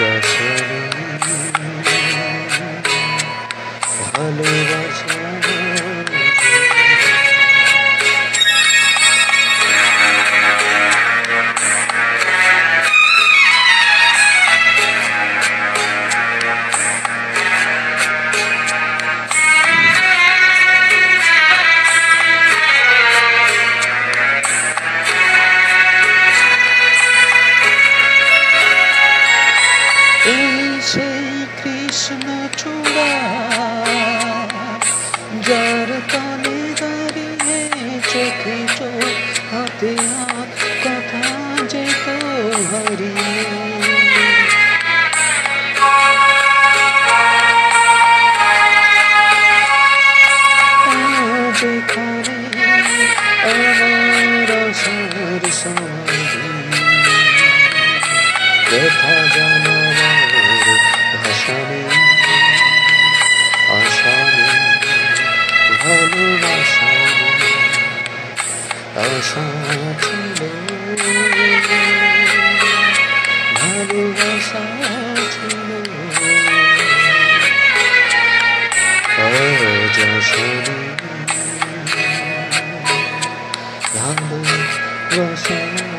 আজ আশা চোখ হাতে হাত কথা যেত হারিয়ে ব্যথা জানাবার ভাষা নেই আশা ছিল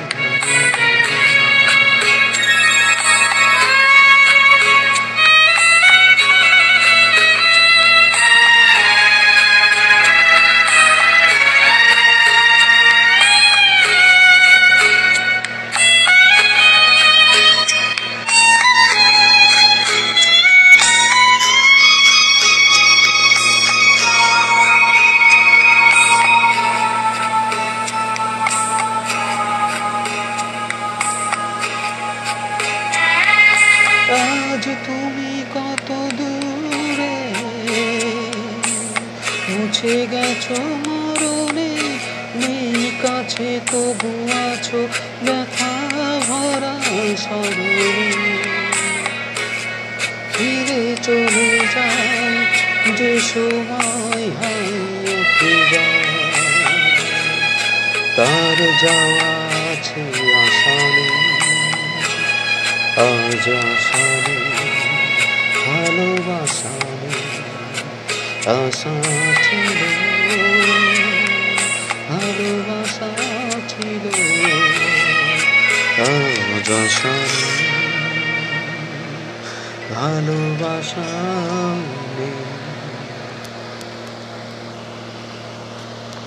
আজ তুমি কত দূরে? মুছে গেছো মরণে, নেই কাছে তবু আছো ব্যথা ভরা স্মরণে ফিরে চলে যায় যে সময় হারিয়ে যায় তার যাওয়া আছে আজ আশা নেই ভালোবাসা আশা ছিল ভালোবাসা ছিল। আজ আশা ভালোবাসা